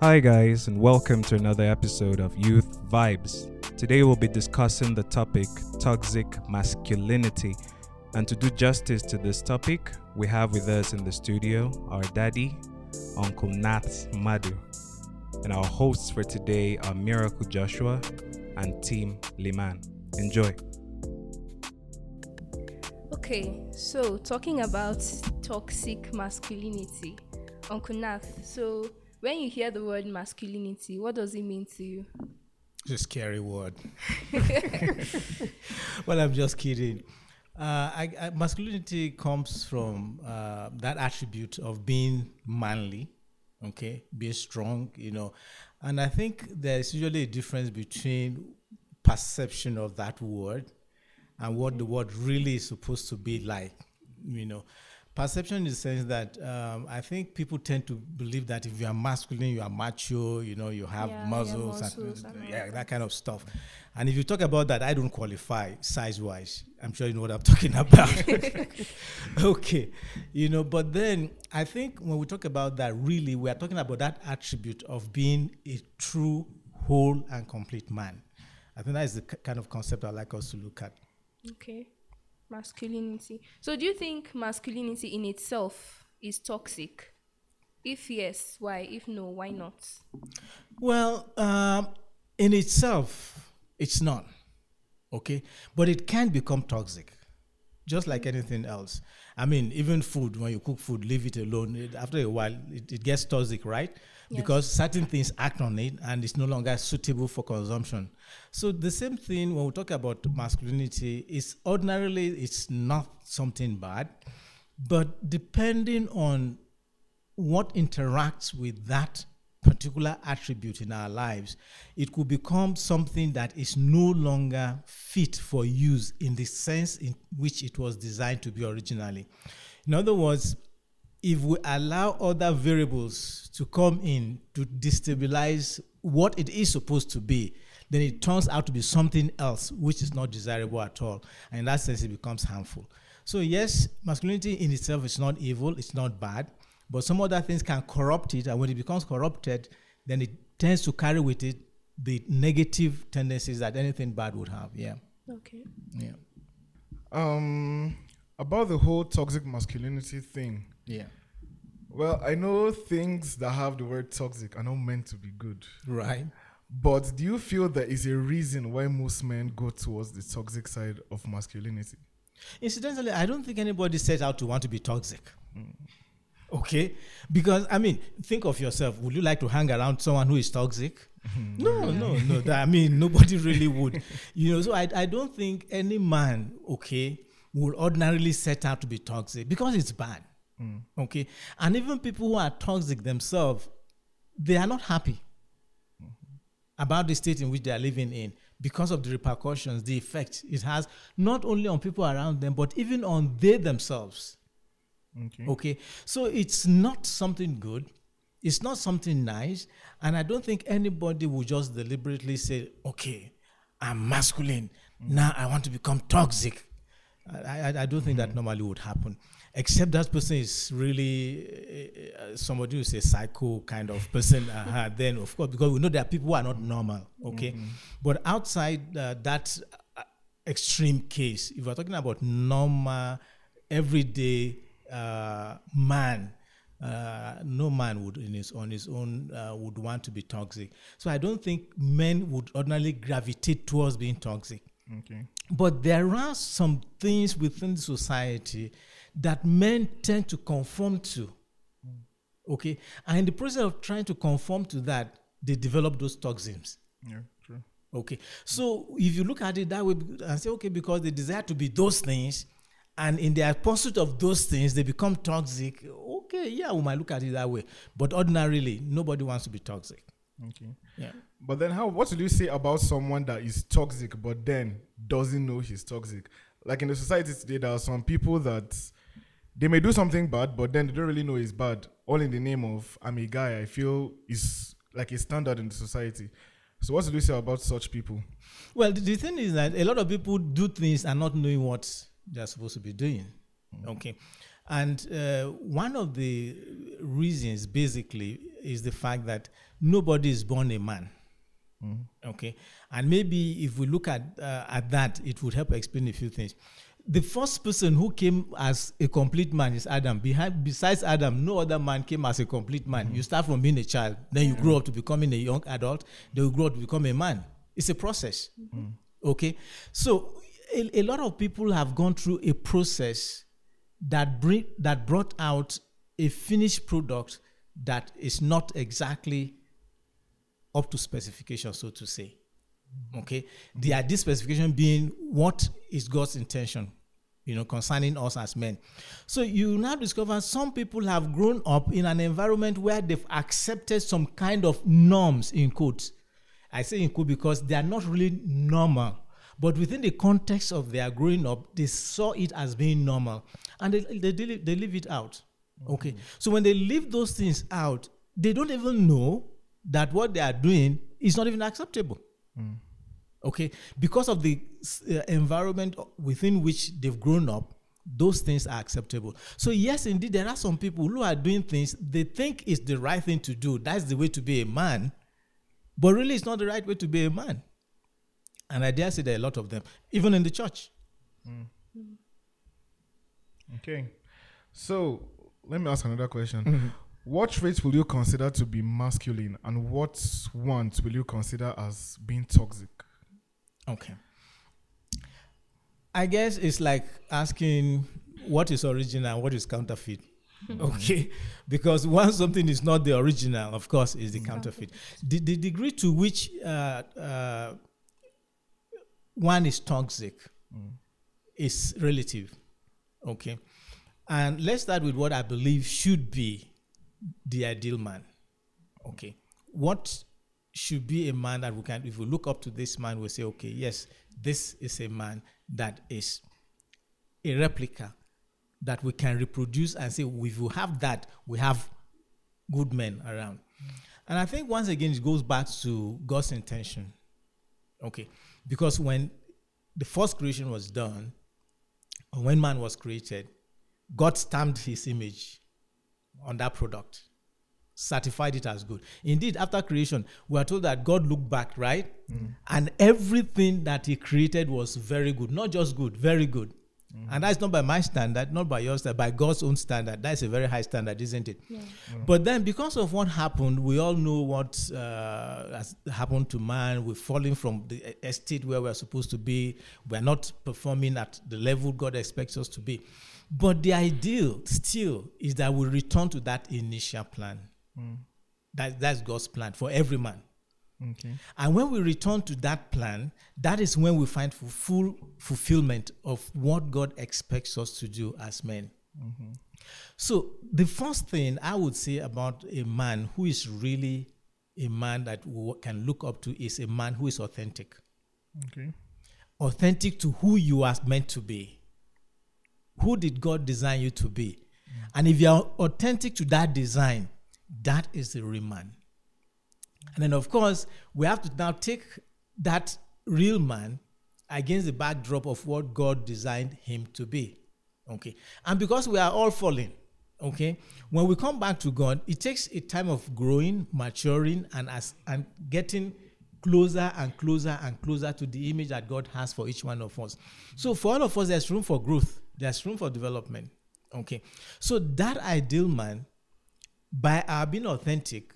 Hi, guys, and welcome to another episode of Youth Vibes. Today, we'll be discussing the topic toxic masculinity. And to do justice to this topic, we have with us in the studio our daddy, Uncle Nat Nmadu. And our hosts for today are Miracle Joshua and Tim Liman. Enjoy. Okay, so talking about toxic masculinity, Uncle Nath. So, when you hear the word masculinity, what does it mean to you? It's a scary word. well, I'm just kidding. Uh, I, I, masculinity comes from uh, that attribute of being manly, okay, being strong, you know. And I think there's usually a difference between perception of that word and what the word really is supposed to be like, you know. Perception in the sense that um, I think people tend to believe that if you are masculine, you are macho, you know, you have Yeah, yeah, muscles, muscles and, and yeah, that. kind of stuff. And if you talk about that, I don't qualify size wise. I'm sure you know what I'm talking about. okay. You know, but then I think when we talk about that, really, we are talking about that attribute of being a true, whole, and complete man. I think that is the kind of concept I like us to look at. Okay, masculinity. So, do you think masculinity in itself is toxic? If yes, why? If no, why not? Well, um, in itself, it's not. Okay. But it can become toxic, just like anything else. I mean, even food, when you cook food, leave it alone. It, after a while, it, it gets toxic, right? Because certain things act on it and it's no longer suitable for consumption. So the same thing when we talk about masculinity is ordinarily it's not something bad, but depending on what interacts with that particular attribute in our lives, it could become something that is no longer fit for use in the sense in which it was designed to be originally. In other words, if we allow other variables to come in to destabilize what it is supposed to be, then it turns out to be something else which is not desirable at all. And in that sense, it becomes harmful. So, yes, masculinity in itself is not evil, it's not bad, but some other things can corrupt it. And when it becomes corrupted, then it tends to carry with it the negative tendencies that anything bad would have. Yeah. Okay. Yeah. Um, about the whole toxic masculinity thing. Yeah. Well, I know things that have the word toxic are not meant to be good. Right. But do you feel there is a reason why most men go towards the toxic side of masculinity? Incidentally, I don't think anybody set out to want to be toxic. Hmm. Okay? Because, I mean, think of yourself. Would you like to hang around someone who is toxic? Hmm. no, no, no. That- I mean, nobody really would. You know, so I, I don't think any man, okay, will ordinarily set out to be toxic because it's bad. Mm. Okay? And even people who are toxic themselves, they are not happy mm-hmm. about the state in which they are living in because of the repercussions, the effect it has not only on people around them, but even on they themselves. Okay. Okay. So it's not something good. It's not something nice. And I don't think anybody will just deliberately say, okay, I'm masculine. Mm. Now I want to become toxic. I, I, I don't think that mm-hmm. normally would happen. Except that person is really uh, somebody who's a psycho kind of person. uh Then, of course, because we know there are people who are not normal. Okay. But outside uh, that uh, extreme case, if we're talking about normal, everyday uh, man, uh, no man would, in his on his own, uh, would want to be toxic. So I don't think men would ordinarily gravitate towards being toxic. Okay. But there are some things within the society that men tend to conform to. Okay, and in the process of trying to conform to that, they develop those toxins. Yeah, true. Okay. So if you look at it that way and say, okay, because they desire to be those things, and in their pursuit of those things, they become toxic. Okay, yeah, we might look at it that way. But ordinarily, nobody wants to be toxic. Okay. Yeah. But then how what will you say about someone that is toxic but then doesn't know he's toxic? Like in the society today, there are some people that they may do something bad, but then they don't really know it's bad. All in the name of I'm a guy, I feel is like a standard in the society. So what do you say about such people? Well, the, the thing is that a lot of people do things and not knowing what they're supposed to be doing. Okay. And uh, one of the reasons, basically, is the fact that nobody is born a man. Okay, and maybe if we look at uh, at that, it would help explain a few things. The first person who came as a complete man is Adam. Behind, besides Adam, no other man came as a complete man. You start from being a child, then you grow up to becoming a young adult, then you grow up to become a man. It's a process. Okay, so a, a lot of people have gone through a process that bring that brought out a finished product that is not exactly up to specification, so to say. Okay, the ideal specification being what is God's intention, you know, concerning us as men. So you now discover some people have grown up in an environment where they've accepted some kind of norms in quotes. I say in quote because they are not really normal, but within the context of their growing up, they saw it as being normal, and they they, they, leave- they leave it out. Mm-hmm. Okay, so when they leave those things out, they don't even know that what they are doing is not even acceptable. Mm. Okay, because of the uh, environment within which they've grown up, those things are acceptable. So yes, indeed, there are some people who are doing things they think is the right thing to do. That's the way to be a man, but really, it's not the right way to be a man. And I dare say there are a lot of them, even in the church. Okay. So let me ask another question. What traits will you consider to be masculine and what ones will you consider as being toxic? Okay. I guess it's like asking what is original and what is counterfeit. okay. Because once something is not the original, of course, is the counterfeit. The, the degree to which uh, uh, one is toxic is relative. Okay. And let's start with what I believe should be the ideal man. Okay. What should be a man that we can, if we look up to this man, we say, okay, yes, this is a man that is a replica that we can reproduce and say, if we have that, we have good men around. And I think once again, it goes back to God's intention. Okay. Because when the first creation was done, when man was created, God stamped his image on that product, certified it as good. Indeed, after creation, we are told that God looked back, right? Mm. And everything that he created was very good. Not just good, very good. Mm. And that's not by my standard, not by your standard, by God's own standard. That's a very high standard, isn't it? Mm. But then, because of what happened, we all know what uh, has happened to man. We're falling from the estate where we're supposed to be. We're not performing at the level God expects us to be. But the ideal still is that we return to that initial plan. Mm. That, that's God's plan for every man. Okay. And when we return to that plan, that is when we find full fulfillment of what God expects us to do as men. Mm-hmm. So, the first thing I would say about a man who is really a man that we can look up to is a man who is authentic. Okay. Authentic to who you are meant to be. Who did God design you to be? Mm. And if you are authentic to that design, that is the real man. And then, of course, we have to now take that real man against the backdrop of what God designed him to be. Okay. And because we are all falling, okay, when we come back to God, it takes a time of growing, maturing, and as and getting closer and closer and closer to the image that God has for each one of us. So for all of us, there's room for growth, there's room for development. Okay. So that ideal man, by our being authentic,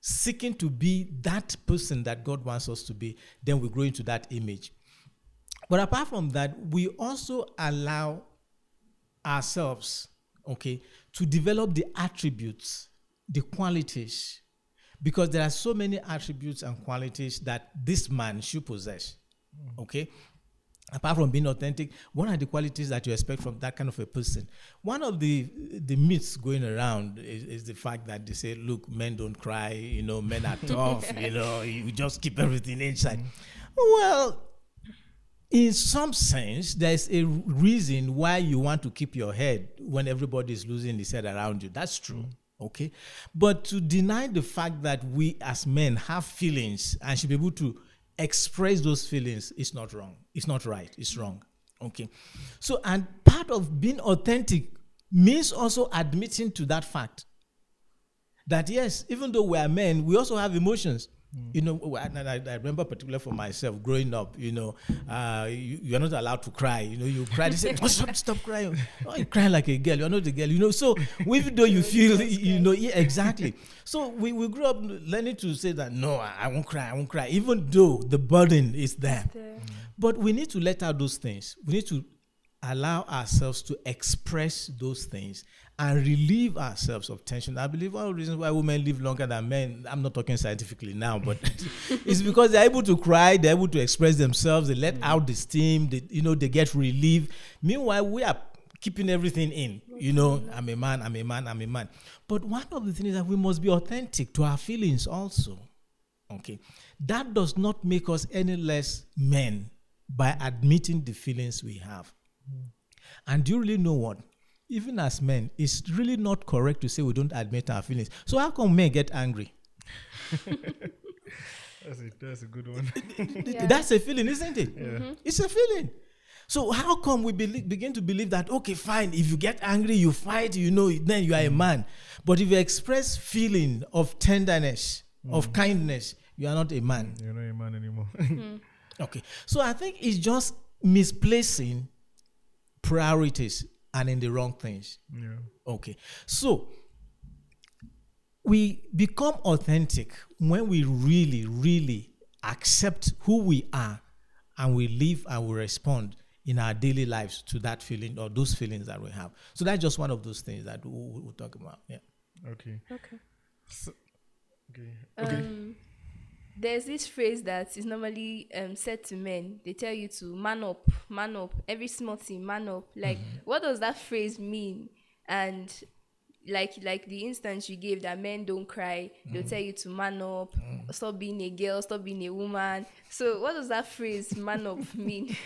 seeking to be that person that God wants us to be, then we grow into that image. But apart from that, we also allow ourselves, okay, to develop the attributes, the qualities, because there are so many attributes and qualities that this man should possess, okay. Apart from being authentic, what are the qualities that you expect from that kind of a person? One of the the myths going around is, is the fact that they say, "Look, men don't cry. You know, men are tough. you know, you just keep everything inside." Mm-hmm. Well, in some sense, there's a reason why you want to keep your head when everybody is losing his head around you. That's true. Mm. Okay. But to deny the fact that we as men have feelings and should be able to express those feelings is not wrong. It's not right. It's wrong. Okay. So, and part of being authentic means also admitting to that fact that yes, even though we are men, we also have emotions. You know, and I, I remember particularly for myself growing up. You know, uh, you, you are not allowed to cry. You know, you cry. They say, oh, "Stop, stop crying! Oh, you're crying like a girl. You're not a girl." You know, so even though you feel, you know, yeah, exactly. So we, we grew up learning to say that no, I, I won't cry. I won't cry, even though the burden is there. The- But we need to let out those things. We need to allow ourselves to express those things and relieve ourselves of tension. I believe one of the reasons why women live longer than men, I'm not talking scientifically now, but it's because they're able to cry, they're able to express themselves, they let out the steam, they, you know, they get relief. Meanwhile, we are keeping everything in. You know, I'm a man, I'm a man, I'm a man. But one of the things is that we must be authentic to our feelings also. Okay. That does not make us any less men by admitting the feelings we have. And do you really know what? Even as men, it's really not correct to say we don't admit our feelings. So how come men get angry? That's a, that's a good one. Yeah. That's a feeling, isn't it? Mm-hmm. It's a feeling. So how come we belie- begin to believe that okay, fine, if you get angry, you fight, you know, then you are a mm. man. But if you express feeling of tenderness, mm. of kindness, you are not a man. Mm, you're not a man anymore. Okay. So I think it's just misplacing priorities and in the wrong things. yeah. Okay. So we become authentic when we really, really accept who we are and we live and we respond in our daily lives to that feeling or those feelings that we have. So that's just one of those things that we- we- we'll talk about. Yeah. Okay. Okay. So, okay. Okay. Um, there's this phrase that is normally um, said to men. They tell you to man up, man up, every small thing, man up. Like, mm-hmm. what does that phrase mean? And like, like the instance you gave that men don't cry, they'll mm-hmm. tell you to man up, mm-hmm. stop being a girl, stop being a woman. So, what does that phrase "man up" mean?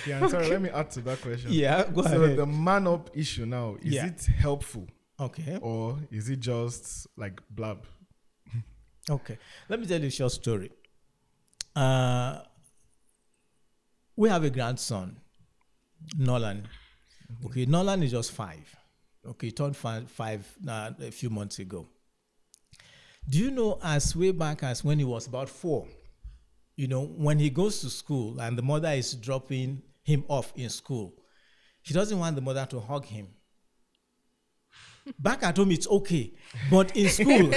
okay. I'm sorry. Let me add to that question. Yeah, go So ahead. So the man up issue now is Yeah. it helpful Okay. or is it just like blab? Okay. Let me tell you a short story. Uh, we have a grandson, Nolan. Okay, Nolan is just five. Okay, he turned five, five uh, a few months ago. Do you know, as way back as when he was about four, you know, when he goes to school and the mother is dropping him off in school, he doesn't want the mother to hug him. Back at home, it's okay, but in school,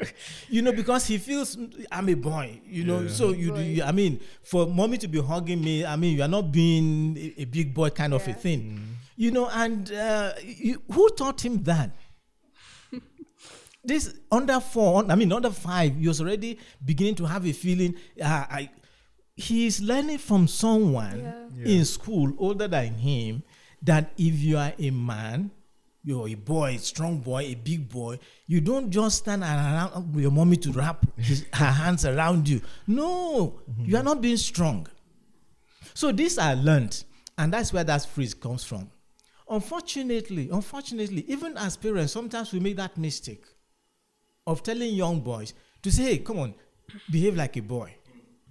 you know, because he feels I'm a boy, you know. Yeah. So you, you, I mean, for mommy to be hugging me, I mean, you are not being a, a big boy kind of a Yeah. thing, you know. And uh, you, who taught him that? this under four, I mean under five, he was already beginning to have a feeling. Uh, I, he is learning from someone Yeah. Yeah. in school older than him that if you are a man, you're a boy, a strong boy, a big boy, you don't just stand around your mommy to wrap his, her hands around you. No, you are not being strong. So this I learned, and that's where that phrase comes from. Unfortunately, unfortunately, even as parents, sometimes we make that mistake of telling young boys to say, hey, come on, behave like a boy,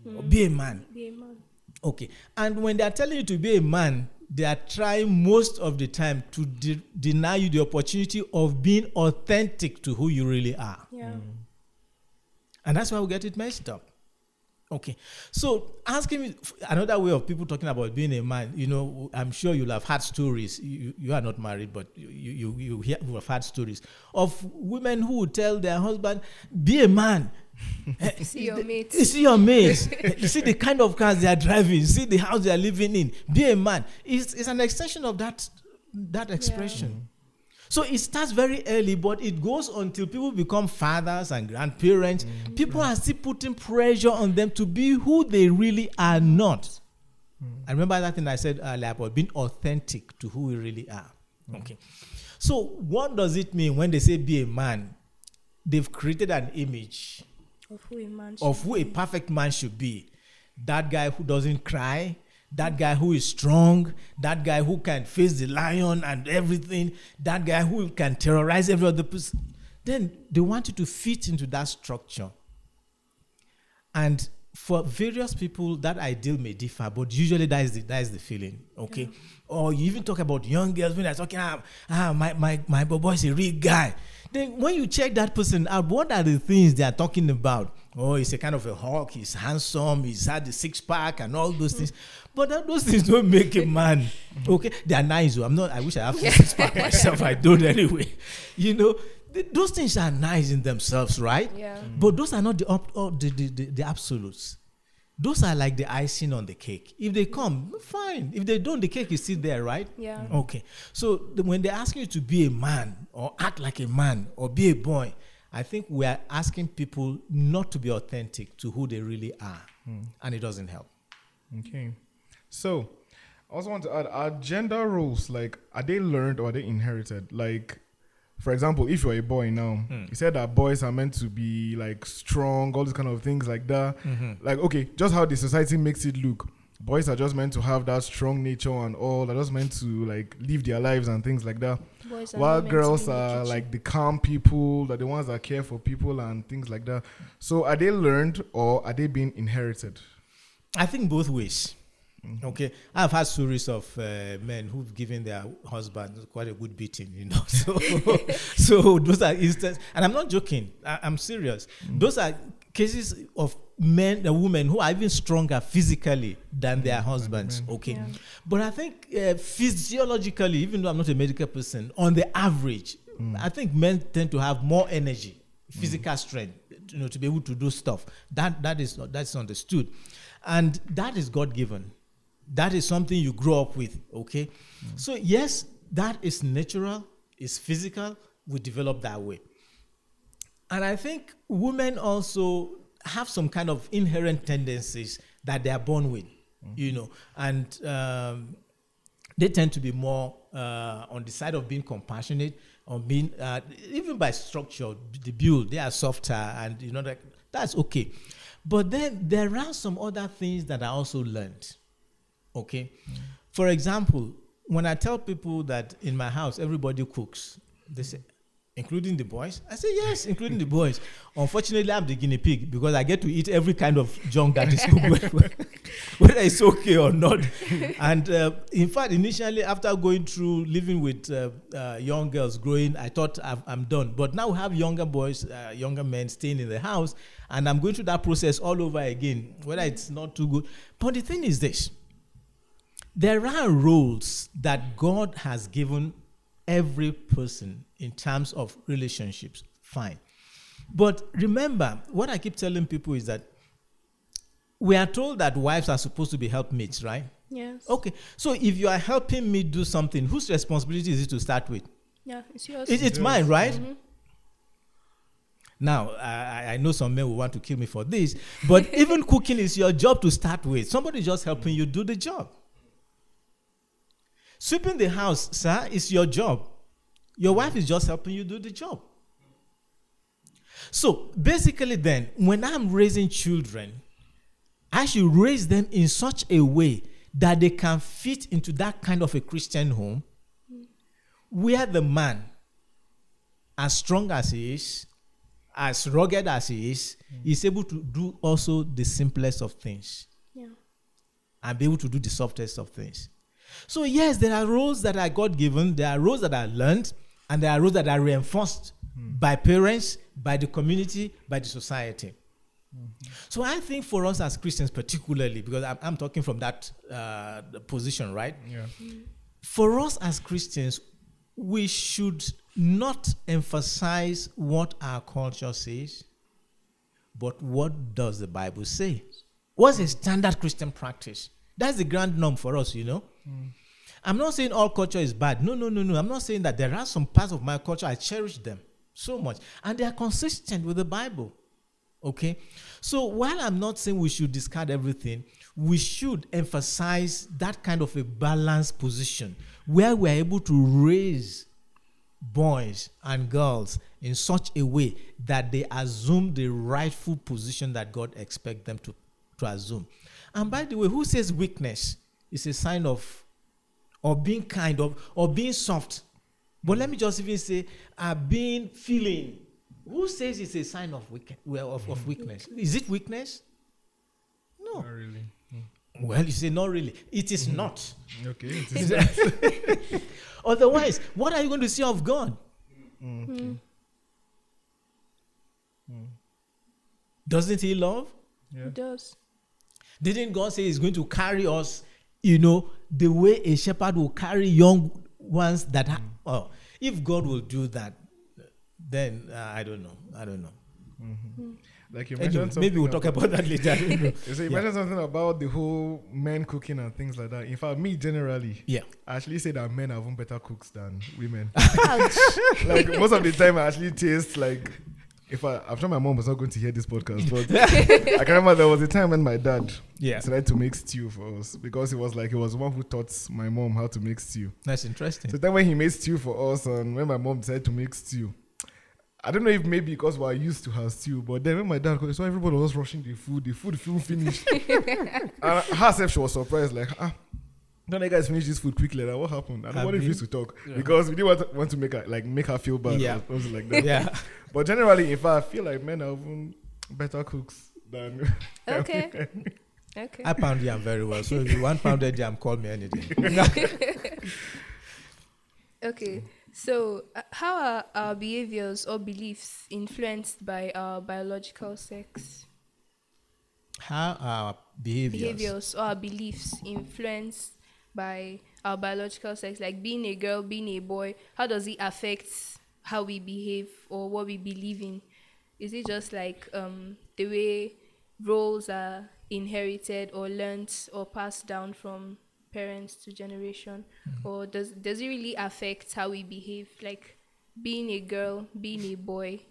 or be a man. Be a man. Okay. And when they are telling you to be a man, they are trying most of the time to de- deny you the opportunity of being authentic to who you really are. Yeah. Mm. And that's why we get it messed up. Okay. So asking me another way of people talking about being a man, you know, I'm sure you'll have had stories. You, you are not married, but you, you, you, hear, you have had stories of women who would tell their husband, be a man. See your mates. You see your mates. you see the kind of cars they are driving. You see the house they are living in. Be a man. It's, it's an extension of that, that expression. So it starts very early, but it goes until people become fathers and grandparents. Mm. People mm. are still putting pressure on them to be who they really are not. Mm. I remember that thing I said earlier about being authentic to who we really are. Okay. So what does it mean when they say be a man? They've created an image Of who a man of who a perfect man should be. That guy who doesn't cry, that guy who is strong, that guy who can face the lion and everything, that guy who can terrorize every other person. Then they want you to fit into that structure. And for various people that ideal may differ, but usually that is the, that is the feeling. Okay. Or you even talk about young girls when they're talking, ah, ah my, my, my boy is a real guy. Then when you check that person out, what are the things they are talking about? Oh, he's a kind of a hawk, he's handsome, he's had the six pack and all those things. But that, those things don't make a man. Okay, they are nice. though. I'm not. I wish I have six pack myself. I don't anyway. You know, th- those things are nice in themselves, right? Yeah. Mm. Mm. But those are not the, up, oh, the, the, the, the absolutes. Those are like the icing on the cake. If they come, fine. If they don't, the cake is still there, right? Yeah. Mm. Okay. So the, when they ask you to be a man or act like a man or be a boy, I think we are asking people not to be authentic to who they really are, and it doesn't help. Okay. So, I also want to add: Are gender roles like are they learned or are they inherited? Like, for example, if you're a boy now, you hmm. said that boys are meant to be like strong, all these kind of things like that. Mm-hmm. Like, okay, just how the society makes it look. Boys are just meant to have that strong nature and all. They're just meant to like live their lives and things like that. Boys While not girls are literature. like the calm people, they're the ones that care for people and things like that. So, are they learned or are they being inherited? I think both ways. Mm-hmm. Okay, I've had stories of uh, men who've given their husband quite a good beating, you know. So, so those are instances, and I'm not joking. I, I'm serious. Mm-hmm. Those are cases of men and women who are even stronger physically than their mm-hmm. husbands. Okay, Yeah. but I think uh, physiologically, even though I'm not a medical person, on the average, mm. I think men tend to have more energy, physical strength, you know, to be able to do stuff. That that is that's understood, and that is God given. That is something you grow up with. Okay, so yes, that is natural, is physical. We develop that way, and I think women also have some kind of inherent tendencies that they are born with, you know, and um, they tend to be more uh, on the side of being compassionate, on being uh, even by structure, the build they are softer, and you know that that's okay. But then there are some other things that I also learned. Okay, for example, when I tell people that in my house everybody cooks, they say, including the boys. I say yes, including the boys. Unfortunately, I'm the guinea pig because I get to eat every kind of junk that is cooked, whether it's okay or not. And uh, in fact, initially, after going through living with uh, uh, young girls growing, I thought I've, I'm done. But now we have younger boys, uh, younger men staying in the house, and I'm going through that process all over again, whether it's not too good. But the thing is this there are roles that God has given every person in terms of relationships. Fine. But remember, what I keep telling people is that we are told that wives are supposed to be helpmates, right? Yes. Okay. So if you are helping me do something, whose responsibility is it to start with? Yeah, it's yours. It- it's mine, right? Mm-hmm. Now, I, I know some men will want to kill me for this, but even cooking is your job to start with. Somebody just helping you do the job. Sweeping the house, sir, is your job. Your wife is just helping you do the job. So basically, then, when I'm raising children, I should raise them in such a way that they can fit into that kind of a Christian home where the man, as strong as he is, as rugged as he is, mm. is able to do also the simplest of things Yeah. and be able to do the softest of things. So, yes, there are roles that are God given, there are roles that are learned, and there are roles that are reinforced by parents, by the community, by the society. So, I think for us as Christians, particularly, because I'm, I'm talking from that uh, position, right? Yeah. for us as Christians, we should not emphasize what our culture says, but what does the Bible say? What's a standard Christian practice? That's the grand norm for us, you know. Hmm. I'm not saying all culture is bad. No, no, no, no. I'm not saying that. There are some parts of my culture I cherish them so much, and they are consistent with the Bible. Okay? So while I'm not saying we should discard everything, we should emphasize that kind of a balanced position where we're able to raise boys and girls in such a way that they assume the rightful position that God expects them to, to assume. And by the way, who says weakness is a sign of or being kind of or being soft? But let me just even say, uh, being feeling. Who says it's a sign of, weak, well, of, of weakness? Is it weakness? No. Not really. Hmm. Well, you say not really. It is hmm. not. Okay. It is Otherwise, what are you going to see of God? Hmm. Doesn't He love? yeah. It does. Didn't God say He's going to carry us, you know, the way a shepherd will carry young ones that, ha- mm. oh, if God will do that, then uh, I don't know. I don't know. Mm-hmm. Mm. Like you Anyway, maybe we'll something talk about that later. I know. You, say you Yeah. mentioned something about the whole men cooking and things like that. In fact, me generally, Yeah. I actually say that men are even better cooks than women. Like most of the time, I actually taste like. If I, I'm sure my mom was not going to hear this podcast, but I can remember there was a time when my dad Yeah. decided to make stew for us because he was like he was the one who taught my mom how to make stew. That's interesting. So then when he made stew for us and when my mom decided to make stew, I don't know if maybe because we're used to her stew, but then when my dad called, so everybody was rushing the food, the food feel finished. and herself, she was surprised, like, ah, don't you guys finish this food quickly? Like, what happened? And nobody Abi? refused to talk Yeah. because we didn't want to, want to make her like make her feel bad Yeah. or something like that. yeah. But generally, if I feel like men are even better cooks than Okay. Okay. I pound yam very well. So if you want pounded yam, call me anything. Okay. So, uh, how are our behaviors or beliefs influenced by our biological sex? How are behaviors? Behaviors or our beliefs influenced by our biological sex, like being a girl, being a boy. How does it affect how we behave or what we believe in? Is it just like um, the way roles are inherited or learnt or passed down from parents to generation, or does does it really affect how we behave? Like being a girl, being a boy,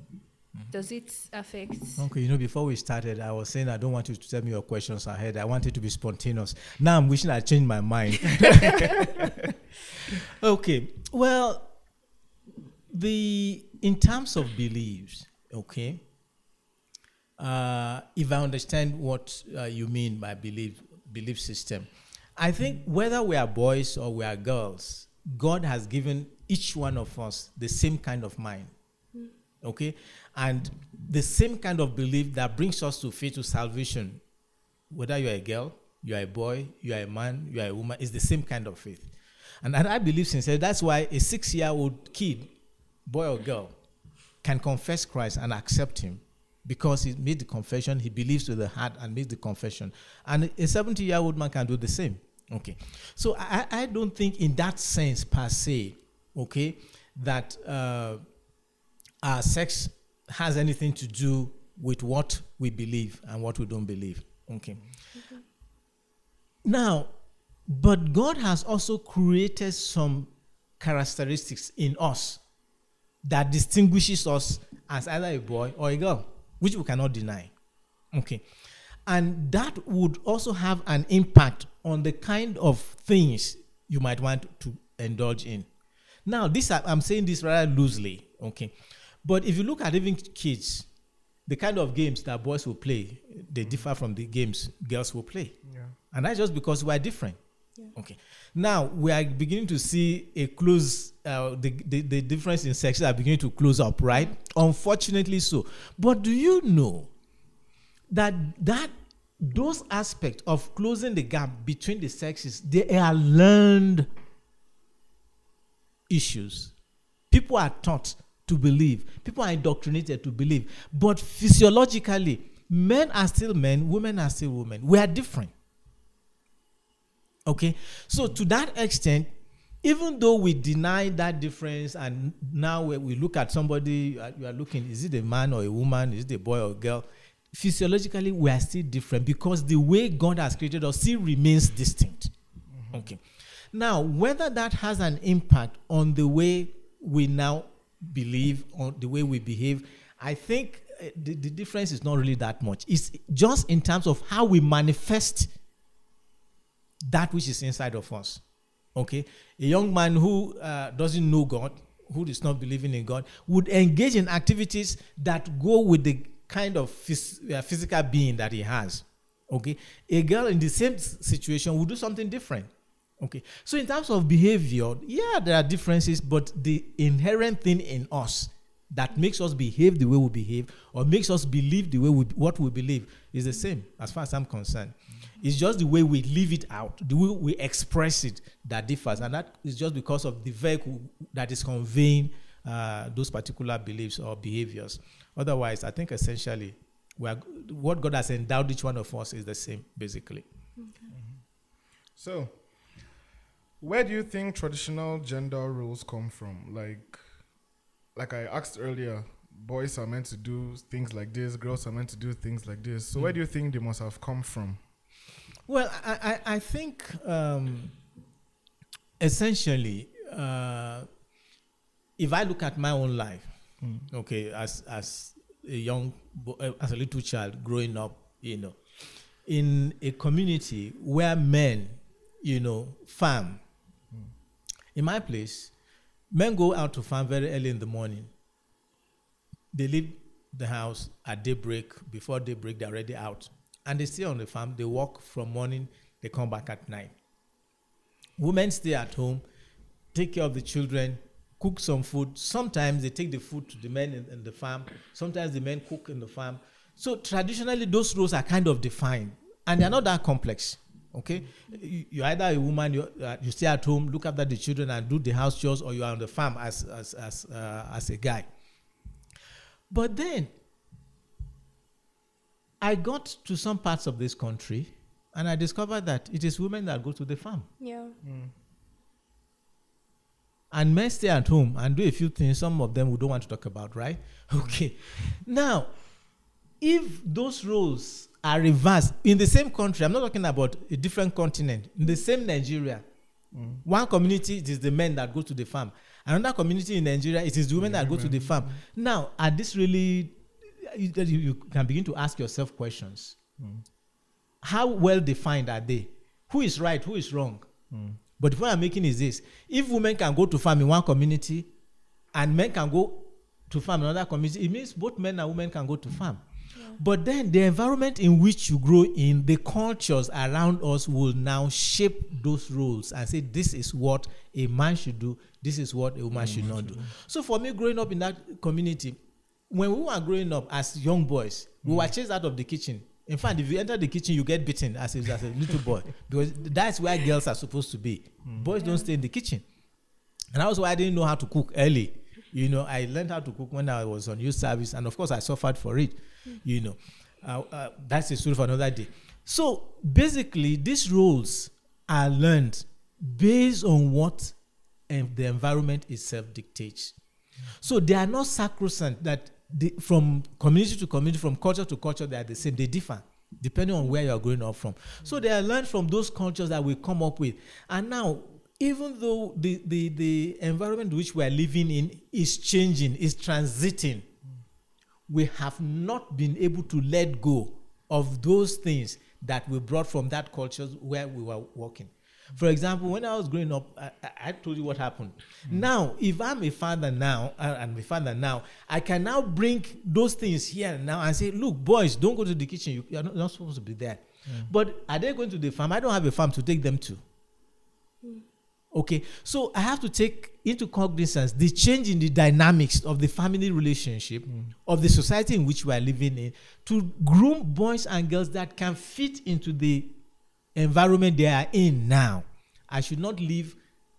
does it affect? Okay, you know, before we started, I was saying I don't want you to tell me your questions ahead. I want it to be spontaneous. Now I'm wishing I changed my mind. okay, well, the in terms of beliefs, okay, uh, if I understand what uh, you mean by belief belief system, I think whether we are boys or we are girls, God has given each one of us the same kind of mind okay and the same kind of belief that brings us to faith to salvation whether you're a girl you're a boy you're a man you're a woman is the same kind of faith. And, and i believe sincerely that's why a six year old kid boy or girl can confess christ and accept him because he made the confession he believes with the heart and made the confession. And a 70 year old man can do the same. Okay. So i, I don't think in that sense per se okay that uh, our sex has anything to do with what we believe and what we don't believe. Okay. Now, but God has also created some characteristics in us that distinguishes us as either a boy or a girl, which we cannot deny. Okay. And that would also have an impact on the kind of things you might want to indulge in. Now, this I'm saying this rather loosely, okay. But if you look at even kids, the kind of games that boys will play, they differ from the games girls will play. Yeah. And that's just because we are different. Okay. Now we are beginning to see a close, uh, the, the, the difference in sexes are beginning to close up, right? Unfortunately so. But do you know that that those aspects of closing the gap between the sexes, they are learned issues. People are taught to believe. People are indoctrinated to believe. But physiologically, men are still men, women are still women. We are different. Okay? So, to that extent, even though we deny that difference and now we, we look at somebody, you are looking, is it a man or a woman? Is it a boy or a girl? Physiologically, we are still different because the way God has created us still remains distinct. Mm-hmm. Okay. Now, whether that has an impact on the way we now believe, on the way we behave, I think uh, the, the difference is not really that much. It's just in terms of how we manifest that which is inside of us. Okay? A young man who uh, doesn't know God, who is not believing in God, would engage in activities that go with the kind of phys- uh, physical being that he has. Okay? A girl in the same situation would do something different. Okay. So in terms of behavior, yeah, there are differences, but the inherent thing in us that makes us behave the way we behave or makes us believe the way we what we believe is the same as far as I'm concerned. It's just the way we live it out, the way we express it that differs, and that is just because of the vehicle that is conveying uh, those particular beliefs or behaviors. Otherwise, I think essentially, we are, what God has endowed each one of us is the same, basically. So, where do you think traditional gender roles come from? Like, like I asked earlier, boys are meant to do things like this, girls are meant to do things like this. So, where do you think they must have come from? Well, I, I, I think um, essentially, uh, if I look at my own life, okay, as as a young, uh, as a little child growing up, you know, in a community where men, you know, farm. In my place, men go out to farm very early in the morning. They leave the house at daybreak. Before daybreak, they're already out. And they stay on the farm. They work from morning, they come back at night. Women stay at home, take care of the children, cook some food. Sometimes they take the food to the men in, in the farm. Sometimes the men cook in the farm. So traditionally, those roles are kind of defined, and they're not that complex. Okay, You- you're either a woman, you uh, you stay at home, look after the children, and do the house chores, or you are on the farm as as as uh, as a guy. But then, I got to some parts of this country, and I discovered that it is women that go to the farm. Yeah. and men stay at home and do a few things some of them we don't want to talk about right? Okay. Now if those roles are reversed. In the same country i'm not talking about a different continent in the same nigeria. Mm. One community it is the men that go to the farm. Another community in nigeria it is the women that go to the farm. Now are this really you, you can begin to ask yourself questions. Mm. How well defined are they? Who is right who is wrong? Mm. But the point i'm making is this. If women can go to farm in one community and men can go to farm in another community it means both men and women can go to farm but then the environment in which you grow in the cultures around us will now shape those rules and say this is what a man should do. This is what a woman should not do. so for me growing up in that community when we were growing up as young boys we were chased out of the kitchen. In fact if you enter the kitchen you get beaten as a, as a little boy because that's where girls are supposed to be. Boys don't stay in the kitchen. And that was why I didn't know how to cook early. You know, I learned how to cook when I was on youth service, and of course, I suffered for it. You know, uh, uh, that's a story for another day. So basically, these roles are learned based on what um, the environment itself dictates. So they are not sacrosanct that the, from community to community, from culture to culture, they are the same. They differ depending on where you are growing up from. So they are learned from those cultures that we come up with. And now, even though the, the, the environment which we are living in is changing, is transiting, we have not been able to let go of those things that we brought from that culture where we were working. For example, when I was growing up, I, I- told you what happened. Hmm. Now, if I'm a father now, uh, I'm a father now, I can now bring those things here now and say, look, boys, don't go to the kitchen. You, you're not, not supposed to be there. Hmm. But are they going to the farm? I don't have a farm to take them to. Hmm. Okay, so I have to take into cognizance the change in the dynamics of the family relationship of the society in which we are living in to groom boys and girls that can fit into the environment they are in now. I should not live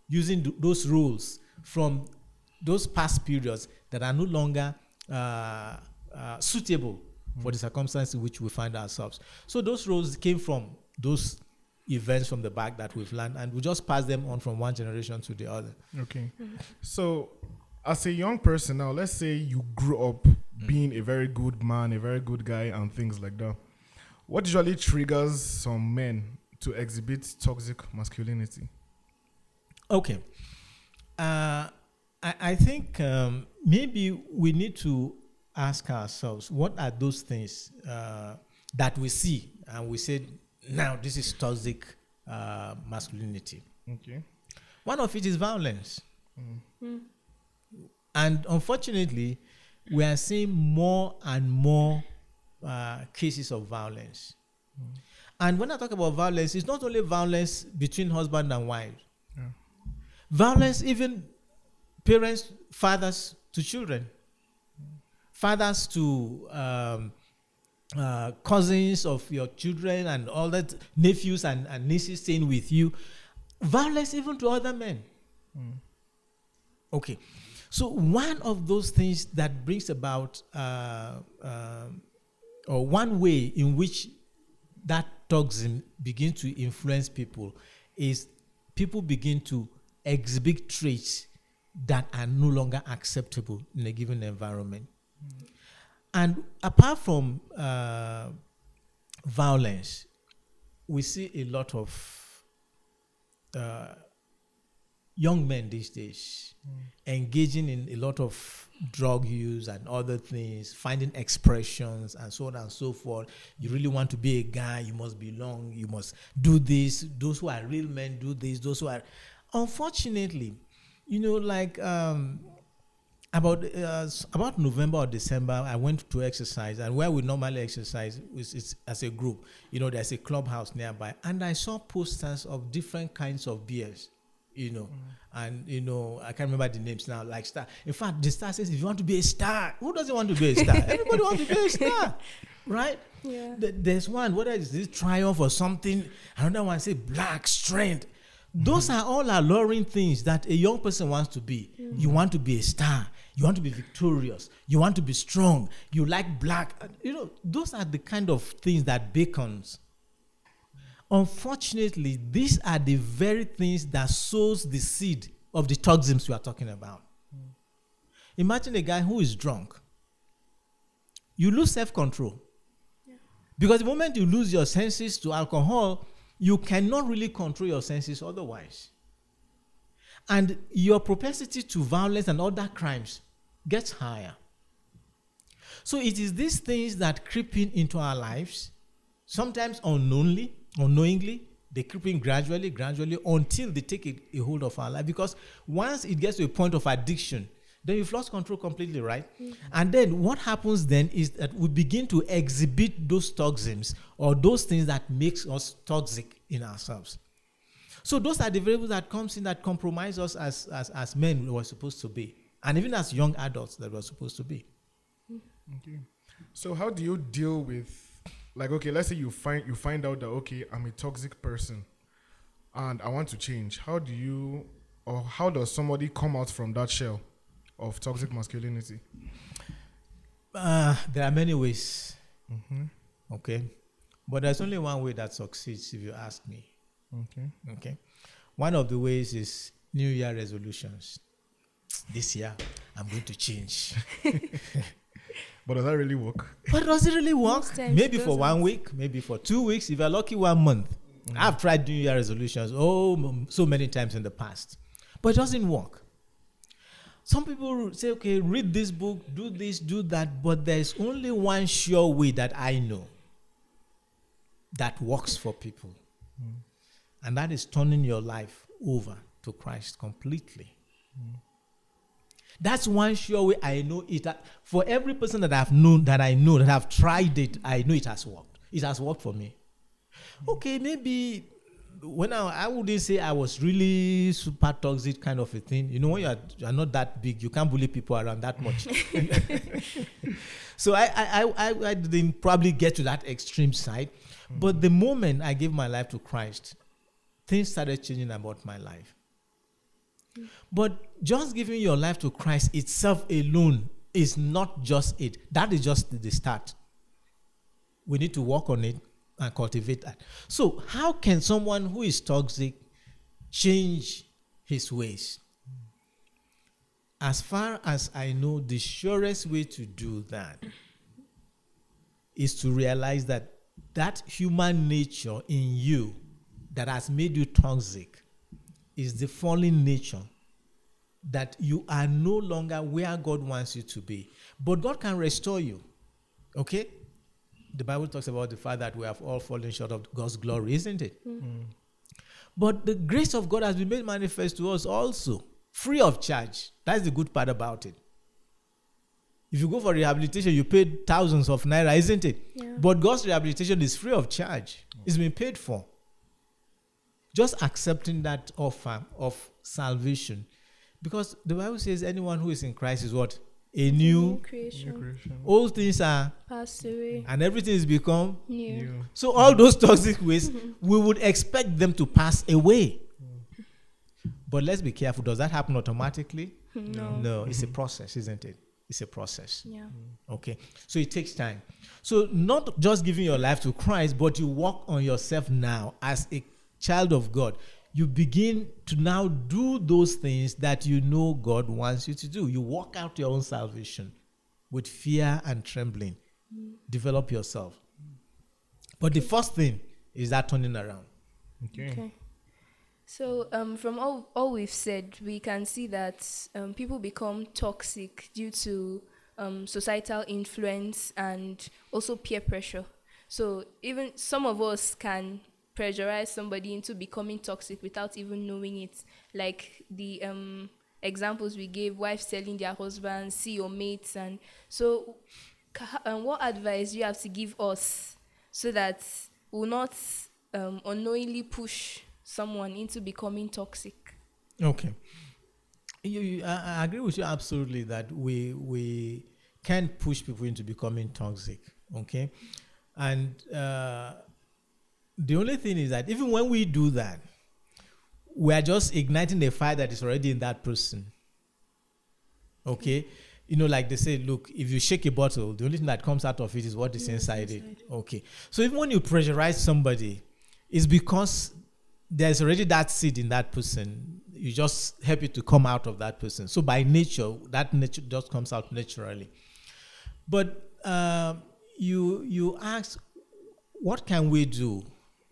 using th- those rules from those past periods that are no longer uh, uh, suitable for the circumstances in which we find ourselves. So those rules came from those events from the back that we've learned, and we just pass them on from one generation to the other. Okay. So, as a young person now, let's say you grew up being a very good man, a very good guy, and things like that. What usually triggers some men to exhibit toxic masculinity? Okay. Uh, I, I think um, maybe we need to ask ourselves what are those things uh, that we see and we say, now this is toxic uh, masculinity. Okay. One of it is violence. And unfortunately, we are seeing more and more uh, cases of violence. And when I talk about violence, it's not only violence between husband and wife. Yeah. Violence, even parents, fathers to children, fathers to um, uh, cousins of your children and all that nephews and, and nieces staying with you violence even to other men okay so one of those things that brings about uh, um, or one way in which that toxin begins to influence people is people begin to exhibit traits that are no longer acceptable in a given environment. And apart from uh, violence, we see a lot of uh, young men these days engaging in a lot of drug use and other things, finding expressions and so on and so forth. You really want to be a guy, you must belong, you must do this. Those who are real men do this, those who are. Unfortunately, you know, like um, about uh, about November or December, I went to exercise, and where we normally exercise is, is as a group. You know, there's a clubhouse nearby, and I saw posters of different kinds of beers. You know, and you know, I can't remember the names now. Like star. In fact, the star says, if you want to be a star, who doesn't want to be a star? Everybody wants to be a star, right? Yeah. Th- There's one, whether it's this triumph or something. Another one say black strength. Those are all alluring things that a young person wants to be. You want to be a star. You want to be victorious. You want to be strong. You like black. You know, those are the kind of things that beacons. Unfortunately, these are the very things that sows the seed of the toxins we are talking about. Imagine a guy who is drunk. You lose self-control. Because the moment you lose your senses to alcohol, you cannot really control your senses otherwise. And your propensity to violence and other crimes gets higher. So it is these things that creep in into our lives, sometimes unknowingly, unknowingly, they creep in gradually, gradually, until they take a, a hold of our life. Because once it gets to a point of addiction, then you've lost control completely, right? Mm. And then what happens then is that we begin to exhibit those toxins or those things that makes us toxic in ourselves. So those are the variables that comes in that compromise us as, as, as men we were supposed to be. And even as young adults that we're supposed to be. Okay. So how do you deal with like okay, let's say you find you find out that okay, I'm a toxic person and I want to change. How do you or how does somebody come out from that shell of toxic masculinity? Uh, there are many ways, Mm-hmm. okay? But there's only one way that succeeds if you ask me, Okay. okay? One of the ways is New Year resolutions. This year, I'm going to change. But does that really work? But does it really work? Maybe for one week, maybe for two weeks. If you're lucky, one month. Mm. I've tried New Year resolutions oh so many times in the past, but it doesn't work. Some people say, okay, read this book, do this, do that, but there's only one sure way that I know that works for people, mm. and that is turning your life over to Christ completely. Mm. That's one sure way I know it. Uh, for every person that I've known, that I know, that I've tried it, I know it has worked. It has worked for me. Okay, maybe when I, I wouldn't say I was really super toxic kind of a thing. You know, when you're, you're not that big, you can't bully people around that much. so I, I, I, I, I didn't probably get to that extreme side. But the moment I gave my life to Christ, things started changing about my life. But just giving your life to Christ itself alone is not just it. That is just the- start. We need to work on it and cultivate that. So, how can someone who is toxic change his ways? As far as I know, the surest way to do that is to realize that that human nature in you that has made you toxic is the fallen nature that you are no longer where God wants you to be. But God can restore you. Okay? The Bible talks about the fact that we have all fallen short of God's glory, isn't it? Mm. Mm. But the grace of God has been made manifest to us also, free of charge. That's the good part about it. If you go for rehabilitation, you paid thousands of naira, isn't it? Yeah. But God's rehabilitation is free of charge. It's been paid for. Just accepting that offer of salvation. Because the Bible says anyone who is in Christ is what? a new, creation old things are, passed away. and everything is become. New. So all those toxic ways, we would expect them to pass away. But let's be careful. Does that happen automatically? No. No, it's a process, isn't it? It's a process. Yeah. Mm. Okay. So it takes time. So not just giving your life to Christ, but you work on yourself now as a child of God. You begin to now do those things that you know God wants you to do. You walk out your own salvation with fear and trembling. Develop yourself. But the first thing is that turning around. Okay. Okay. So, um, from all, all we've said, we can see that um, people become toxic due to um, societal influence and also peer pressure. So, even some of us can pressurize somebody into becoming toxic without even knowing it. Like the um, examples we gave wives telling their husbands, see your mates. And so, um, what advice do you have to give us so that we'll not um, unknowingly push someone into becoming toxic. Okay. You, you, I, I agree with you absolutely that we we can push people into becoming toxic. Okay, and uh, the only thing is that even when we do that, we are just igniting the fire that is already in that person. Okay. You know, like they say, look, if you shake a bottle, the only thing that comes out of it is what is inside it. Okay. So even when you pressurize somebody, it's because there's already that seed in that person. You just help it to come out of that person. So by nature, that nature just comes out naturally. But uh, you you ask, what can we do,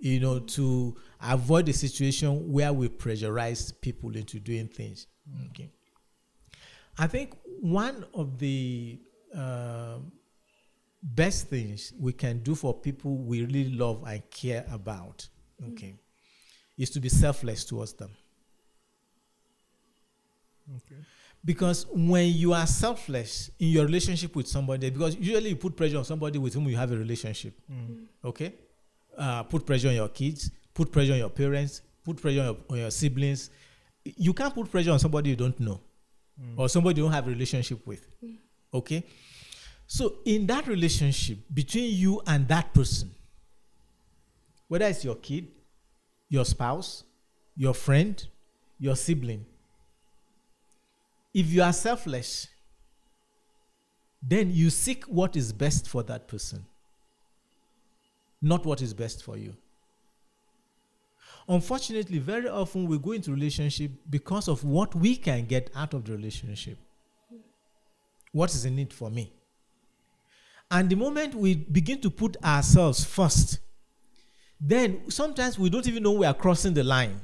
you know, to avoid a situation where we pressurize people into doing things? Okay. I think one of the uh, best things we can do for people we really love and care about, okay, is to be selfless towards them. Okay. Because when you are selfless in your relationship with somebody, because usually you put pressure on somebody with whom you have a relationship, okay? Uh, put pressure on your kids, put pressure on your parents, put pressure on your, on your siblings. You can't put pressure on somebody you don't know or somebody you don't have a relationship with, okay? So in that relationship between you and that person, whether it's your kid, your spouse, your friend, your sibling, if you are selfless, then you seek what is best for that person, not what is best for you. Unfortunately, very often we go into relationship because of what we can get out of the relationship. What is in it for me? And the moment we begin to put ourselves first, then sometimes we don't even know we are crossing the line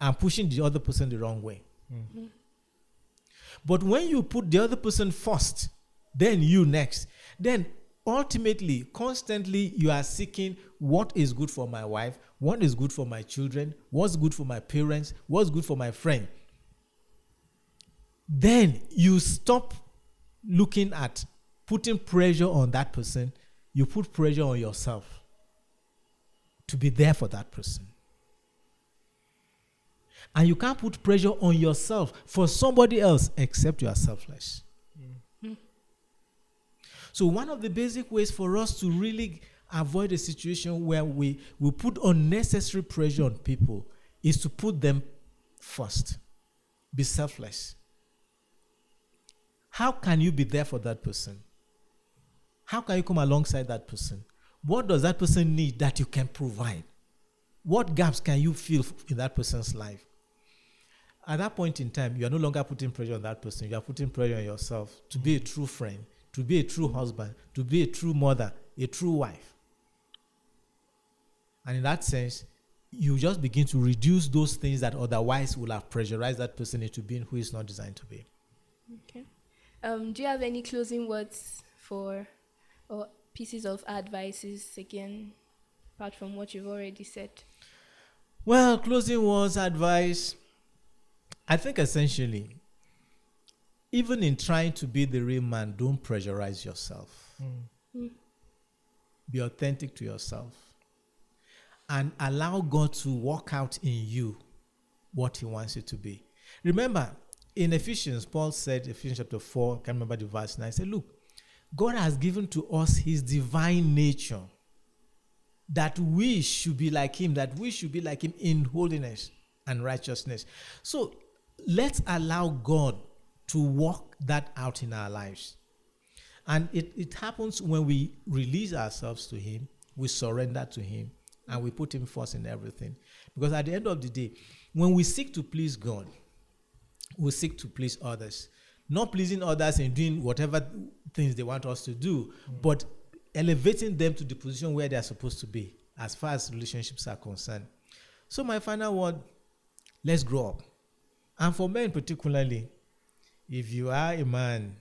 and pushing the other person the wrong way. Mm. But when you put the other person first, then you next, then ultimately, constantly, you are seeking what is good for my wife, what is good for my children, what's good for my parents, what's good for my friend. Then you stop looking at putting pressure on that person, you put pressure on yourself to be there for that person. And you can't put pressure on yourself for somebody else except you are selfless. So, one of the basic ways for us to really avoid a situation where we, we put unnecessary pressure on people is to put them first. Be selfless. How can you be there for that person? How can you come alongside that person? What does that person need that you can provide? What gaps can you fill in that person's life? At that point in time, you are no longer putting pressure on that person. You are putting pressure on yourself to be a true friend, to be a true husband, to be a true mother, a true wife. And in that sense, you just begin to reduce those things that otherwise will have pressurized that person into being who is not designed to be. Okay. Um, do you have any closing words for or pieces of advices again, apart from what you've already said? Well, closing words, advice. I think essentially, even in trying to be the real man, don't pressurize yourself. Mm. Be authentic to yourself and allow God to work out in you what He wants you to be. Remember, in Ephesians, Paul said, Ephesians chapter 4, can't remember the verse now. He said, Look, God has given to us his divine nature that we should be like him, that we should be like him in holiness and righteousness. So let's allow God to work that out in our lives. And it, it happens when we release ourselves to him, we surrender to him, and we put him first in everything. Because at the end of the day, when we seek to please God, we seek to please others. Not pleasing others in doing whatever things they want us to do, mm. but elevating them to the position where they are supposed to be as far as relationships are concerned. So, my final word let's grow up. And for men, particularly, if you are a man,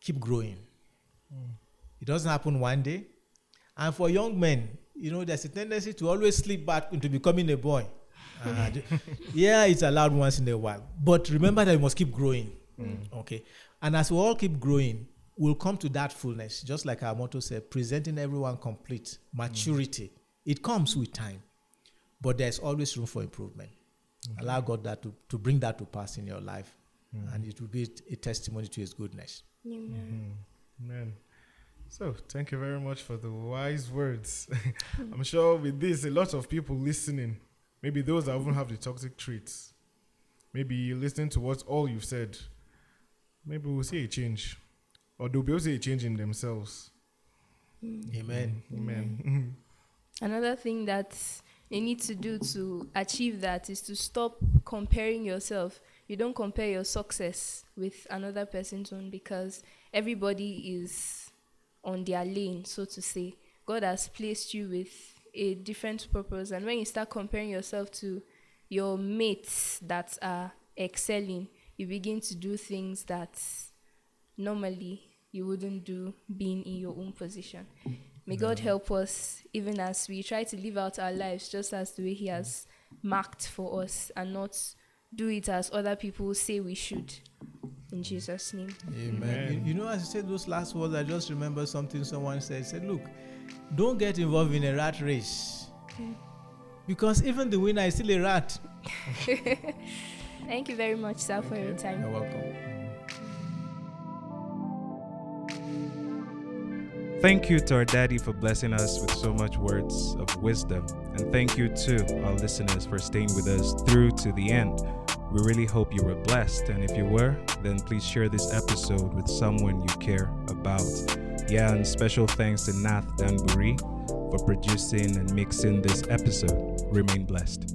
keep growing. Mm. It doesn't happen one day. And for young men, you know, there's a tendency to always slip back into becoming a boy. Uh, yeah, it's allowed once in a while. But remember that you must keep growing. Mm. Okay. And as we all keep growing, we'll come to that fullness, just like our motto said, presenting everyone complete, maturity. Mm. It comes with time, but there's always room for improvement. Mm-hmm. Allow God that to, to bring that to pass in your life, mm. and it will be a testimony to His goodness. Amen. Mm-hmm. Amen. So, thank you very much for the wise words. I'm sure with this, a lot of people listening, maybe those that even have the toxic traits, maybe listening to what all you've said, maybe we'll see a change or they'll be able to see a change in themselves. Mm. Amen. Amen. Another thing that you need to do to achieve that is to stop comparing yourself. You don't compare your success with another person's own because everybody is on their lane, so to say. God has placed you with a different purpose. And when you start comparing yourself to your mates that are excelling, you begin to do things that normally you wouldn't do being in your own position. May God help us even as we try to live out our lives just as the way He has marked for us and not do it as other people say we should. In Jesus' name. Amen. Amen. You, you, know, as I said those last words, I just remember something someone said. Said, look, don't get involved in a rat race. Because even the winner is still a rat. Thank you very much, sir, for your time. You're welcome. Thank you to our daddy for blessing us with so much words of wisdom. And thank you to our listeners for staying with us through to the end. We really hope you were blessed. And if you were, then please share this episode with someone you care about. Yeah, and special thanks to Nath Danbury for producing and mixing this episode. Remain blessed.